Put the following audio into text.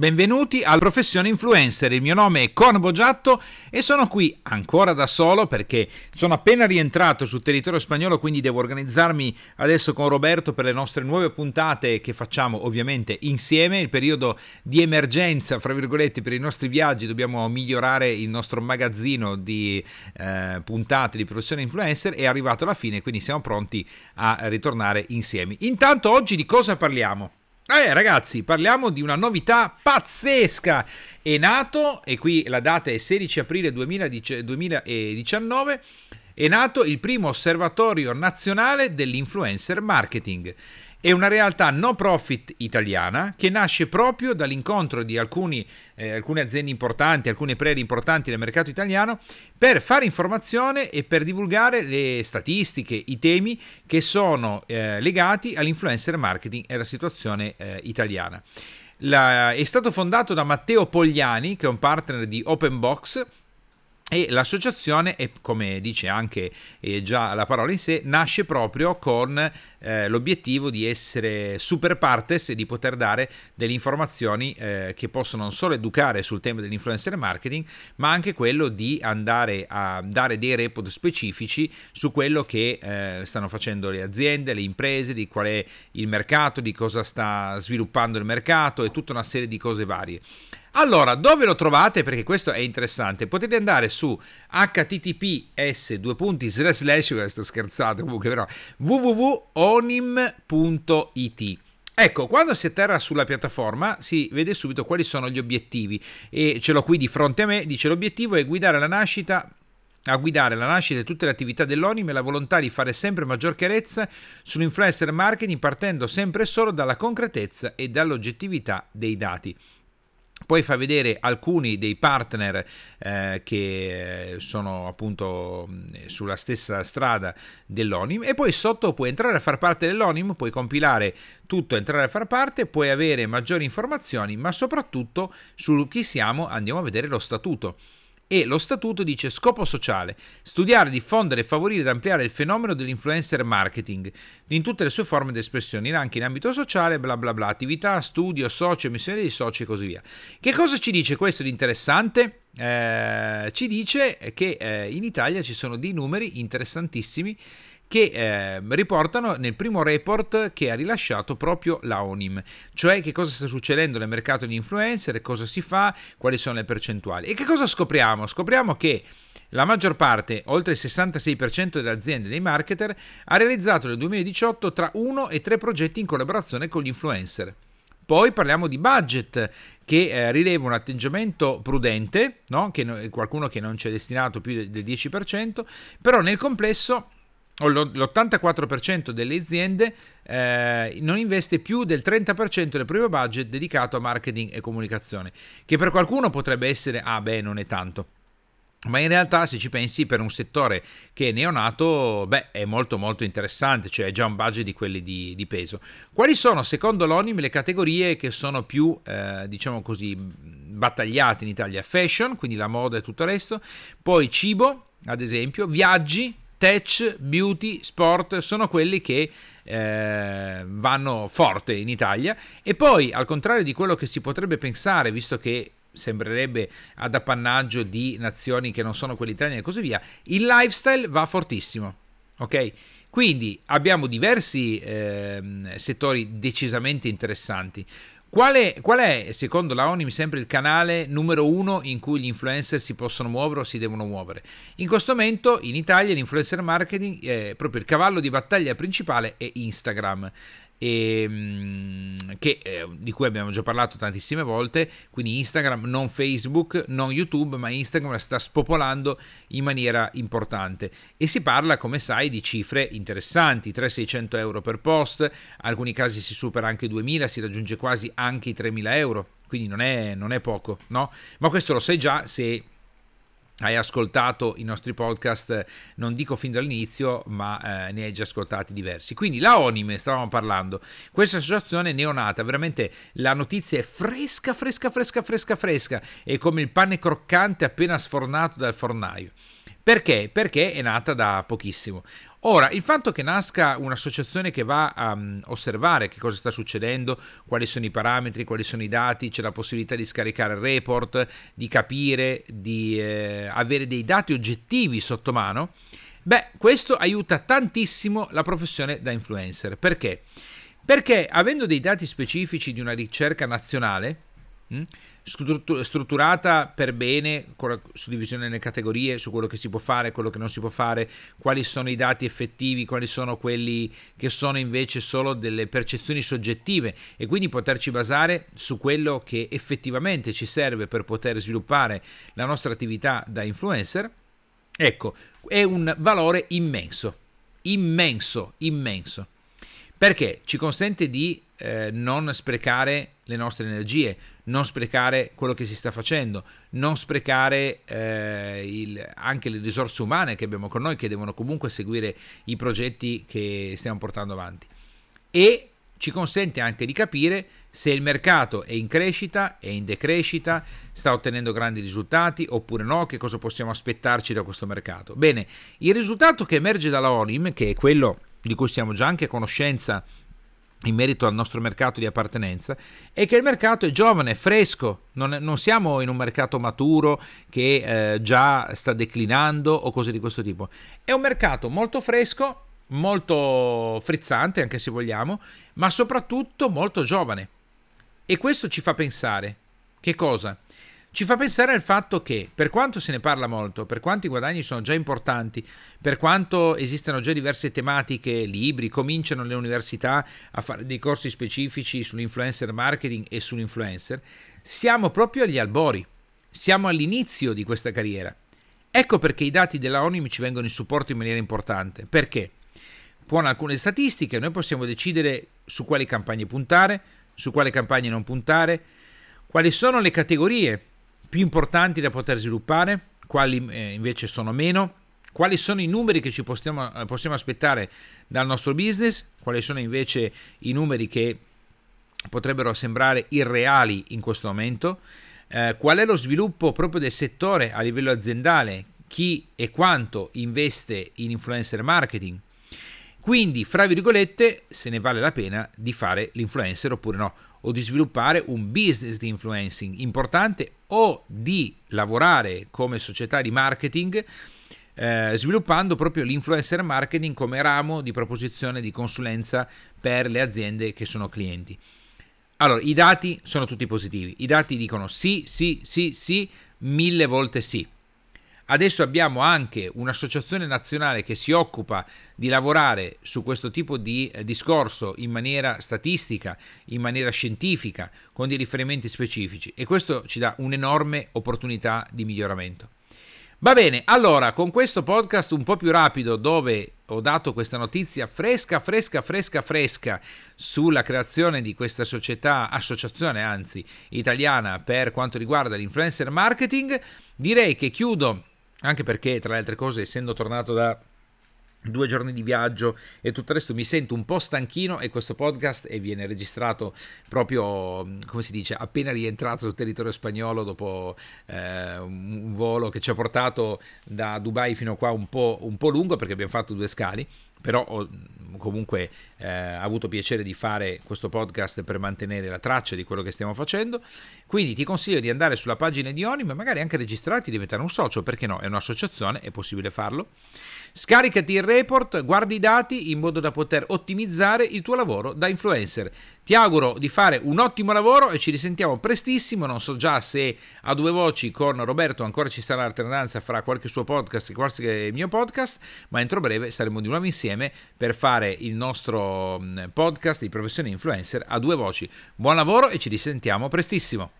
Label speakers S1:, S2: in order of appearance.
S1: Benvenuti al Professione Influencer, il mio nome è Con Boggiatto e sono qui ancora da solo perché sono appena rientrato sul territorio spagnolo quindi devo organizzarmi adesso con Roberto per le nostre nuove puntate che facciamo ovviamente insieme, il periodo di emergenza fra virgolette per i nostri viaggi dobbiamo migliorare il nostro magazzino di eh, puntate di Professione Influencer è arrivato alla fine quindi siamo pronti a ritornare insieme. Intanto oggi di cosa parliamo? Eh ragazzi, parliamo di una novità pazzesca. È nato, e qui la data è 16 aprile 2019, è nato il primo osservatorio nazionale dell'influencer marketing. È una realtà no profit italiana che nasce proprio dall'incontro di alcuni, eh, alcune aziende importanti, alcune player importanti del mercato italiano per fare informazione e per divulgare le statistiche, i temi che sono eh, legati all'influencer marketing e alla situazione eh, italiana. La, è stato fondato da Matteo Pogliani, che è un partner di Openbox e l'associazione, come dice anche eh, già la parola in sé, nasce proprio con eh, l'obiettivo di essere super partes e di poter dare delle informazioni eh, che possono non solo educare sul tema dell'influencer marketing, ma anche quello di andare a dare dei report specifici su quello che eh, stanno facendo le aziende, le imprese, di qual è il mercato, di cosa sta sviluppando il mercato e tutta una serie di cose varie. Allora, dove lo trovate? Perché questo è interessante. Potete andare su https due punti slash sto scherzando comunque però www.onim.it Ecco, quando si atterra sulla piattaforma si vede subito quali sono gli obiettivi e ce l'ho qui di fronte a me, dice l'obiettivo è guidare la nascita a guidare la nascita e tutte le attività dell'ONIM e la volontà di fare sempre maggior chiarezza sull'influencer marketing partendo sempre e solo dalla concretezza e dall'oggettività dei dati poi fa vedere alcuni dei partner eh, che sono appunto sulla stessa strada dell'ONIM. E poi sotto puoi entrare a far parte dell'ONIM, puoi compilare tutto, entrare a far parte, puoi avere maggiori informazioni, ma soprattutto su chi siamo andiamo a vedere lo statuto e lo statuto dice scopo sociale, studiare, diffondere, favorire ed ampliare il fenomeno dell'influencer marketing in tutte le sue forme di espressione, anche in ambito sociale, bla bla bla, attività, studio, socio, emissione dei soci e così via. Che cosa ci dice questo di interessante? Eh, ci dice che eh, in Italia ci sono dei numeri interessantissimi che eh, riportano nel primo report che ha rilasciato proprio la ONIM, cioè che cosa sta succedendo nel mercato di influencer, cosa si fa, quali sono le percentuali. E che cosa scopriamo? Scopriamo che la maggior parte, oltre il 66% delle aziende dei marketer, ha realizzato nel 2018 tra 1 e 3 progetti in collaborazione con gli influencer. Poi parliamo di budget che eh, rileva un atteggiamento prudente, no? che qualcuno che non ci è destinato più del 10%, però nel complesso l'84% delle aziende eh, non investe più del 30% del proprio budget dedicato a marketing e comunicazione, che per qualcuno potrebbe essere, ah beh, non è tanto. Ma in realtà, se ci pensi, per un settore che è neonato, beh, è molto molto interessante, cioè è già un budget di quelli di, di peso. Quali sono, secondo l'ONIM, le categorie che sono più, eh, diciamo così, battagliate in Italia? Fashion, quindi la moda e tutto il resto, poi cibo, ad esempio, viaggi, tech, beauty, sport sono quelli che eh, vanno forte in Italia e poi al contrario di quello che si potrebbe pensare, visto che sembrerebbe ad appannaggio di nazioni che non sono quelle italiane e così via, il lifestyle va fortissimo. Ok? Quindi abbiamo diversi eh, settori decisamente interessanti. Qual è, qual è, secondo la ONU, sempre il canale numero uno in cui gli influencer si possono muovere o si devono muovere? In questo momento in Italia l'influencer marketing, è proprio il cavallo di battaglia principale è Instagram e, ehm, che, eh, di cui abbiamo già parlato tantissime volte, quindi Instagram, non Facebook, non YouTube, ma Instagram la sta spopolando in maniera importante e si parla, come sai, di cifre interessanti, 300-600 euro per post, in alcuni casi si supera anche 2000, si raggiunge quasi anche i 3000 euro, quindi non è, non è poco, no? Ma questo lo sai già se hai ascoltato i nostri podcast, non dico fin dall'inizio, ma eh, ne hai già ascoltati diversi. Quindi la Onime, stavamo parlando, questa associazione neonata, veramente la notizia è fresca, fresca, fresca, fresca, fresca, è come il pane croccante appena sfornato dal fornaio. Perché? Perché è nata da pochissimo. Ora, il fatto che nasca un'associazione che va a um, osservare che cosa sta succedendo, quali sono i parametri, quali sono i dati, c'è la possibilità di scaricare il report, di capire, di eh, avere dei dati oggettivi sotto mano, beh, questo aiuta tantissimo la professione da influencer. Perché? Perché avendo dei dati specifici di una ricerca nazionale? Strutturata per bene, con la suddivisione nelle categorie, su quello che si può fare, quello che non si può fare, quali sono i dati effettivi, quali sono quelli che sono invece solo delle percezioni soggettive e quindi poterci basare su quello che effettivamente ci serve per poter sviluppare la nostra attività da influencer, ecco, è un valore immenso, immenso, immenso, perché ci consente di eh, non sprecare le nostre energie, non sprecare quello che si sta facendo, non sprecare eh, il, anche le risorse umane che abbiamo con noi, che devono comunque seguire i progetti che stiamo portando avanti. E ci consente anche di capire se il mercato è in crescita, è in decrescita, sta ottenendo grandi risultati oppure no, che cosa possiamo aspettarci da questo mercato. Bene, il risultato che emerge dalla ONIM, che è quello di cui siamo già anche a conoscenza in merito al nostro mercato di appartenenza è che il mercato è giovane, fresco, non, non siamo in un mercato maturo che eh, già sta declinando o cose di questo tipo. È un mercato molto fresco, molto frizzante anche se vogliamo, ma soprattutto molto giovane. E questo ci fa pensare che cosa? Ci fa pensare al fatto che, per quanto se ne parla molto, per quanto i guadagni sono già importanti, per quanto esistano già diverse tematiche, libri, cominciano le università a fare dei corsi specifici sull'influencer marketing e sull'influencer, siamo proprio agli albori, siamo all'inizio di questa carriera. Ecco perché i dati della ONIM ci vengono in supporto in maniera importante. Perché? Con alcune statistiche noi possiamo decidere su quali campagne puntare, su quali campagne non puntare, quali sono le categorie più importanti da poter sviluppare, quali eh, invece sono meno, quali sono i numeri che ci possiamo, eh, possiamo aspettare dal nostro business, quali sono invece i numeri che potrebbero sembrare irreali in questo momento, eh, qual è lo sviluppo proprio del settore a livello aziendale, chi e quanto investe in influencer marketing. Quindi, fra virgolette, se ne vale la pena di fare l'influencer oppure no o di sviluppare un business di influencing importante o di lavorare come società di marketing eh, sviluppando proprio l'influencer marketing come ramo di proposizione di consulenza per le aziende che sono clienti. Allora, i dati sono tutti positivi, i dati dicono sì, sì, sì, sì, mille volte sì. Adesso abbiamo anche un'associazione nazionale che si occupa di lavorare su questo tipo di eh, discorso in maniera statistica, in maniera scientifica, con dei riferimenti specifici e questo ci dà un'enorme opportunità di miglioramento. Va bene, allora con questo podcast un po' più rapido dove ho dato questa notizia fresca, fresca, fresca, fresca sulla creazione di questa società, associazione anzi, italiana per quanto riguarda l'influencer marketing, direi che chiudo anche perché, tra le altre cose, essendo tornato da due giorni di viaggio e tutto il resto mi sento un po' stanchino e questo podcast viene registrato proprio come si dice appena rientrato sul territorio spagnolo dopo eh, un volo che ci ha portato da Dubai fino a qua un po', un po lungo perché abbiamo fatto due scali però ho comunque eh, avuto piacere di fare questo podcast per mantenere la traccia di quello che stiamo facendo. Quindi ti consiglio di andare sulla pagina di Onim e magari anche registrarti e diventare un socio, perché no? È un'associazione, è possibile farlo. Scaricati il report, guardi i dati in modo da poter ottimizzare il tuo lavoro da influencer. Ti auguro di fare un ottimo lavoro e ci risentiamo prestissimo. Non so già se a due voci con Roberto ancora ci sarà l'alternanza fra qualche suo podcast e qualche mio podcast, ma entro breve saremo di nuovo insieme per fare il nostro mm, podcast di professione influencer a due voci. Buon lavoro e ci risentiamo prestissimo.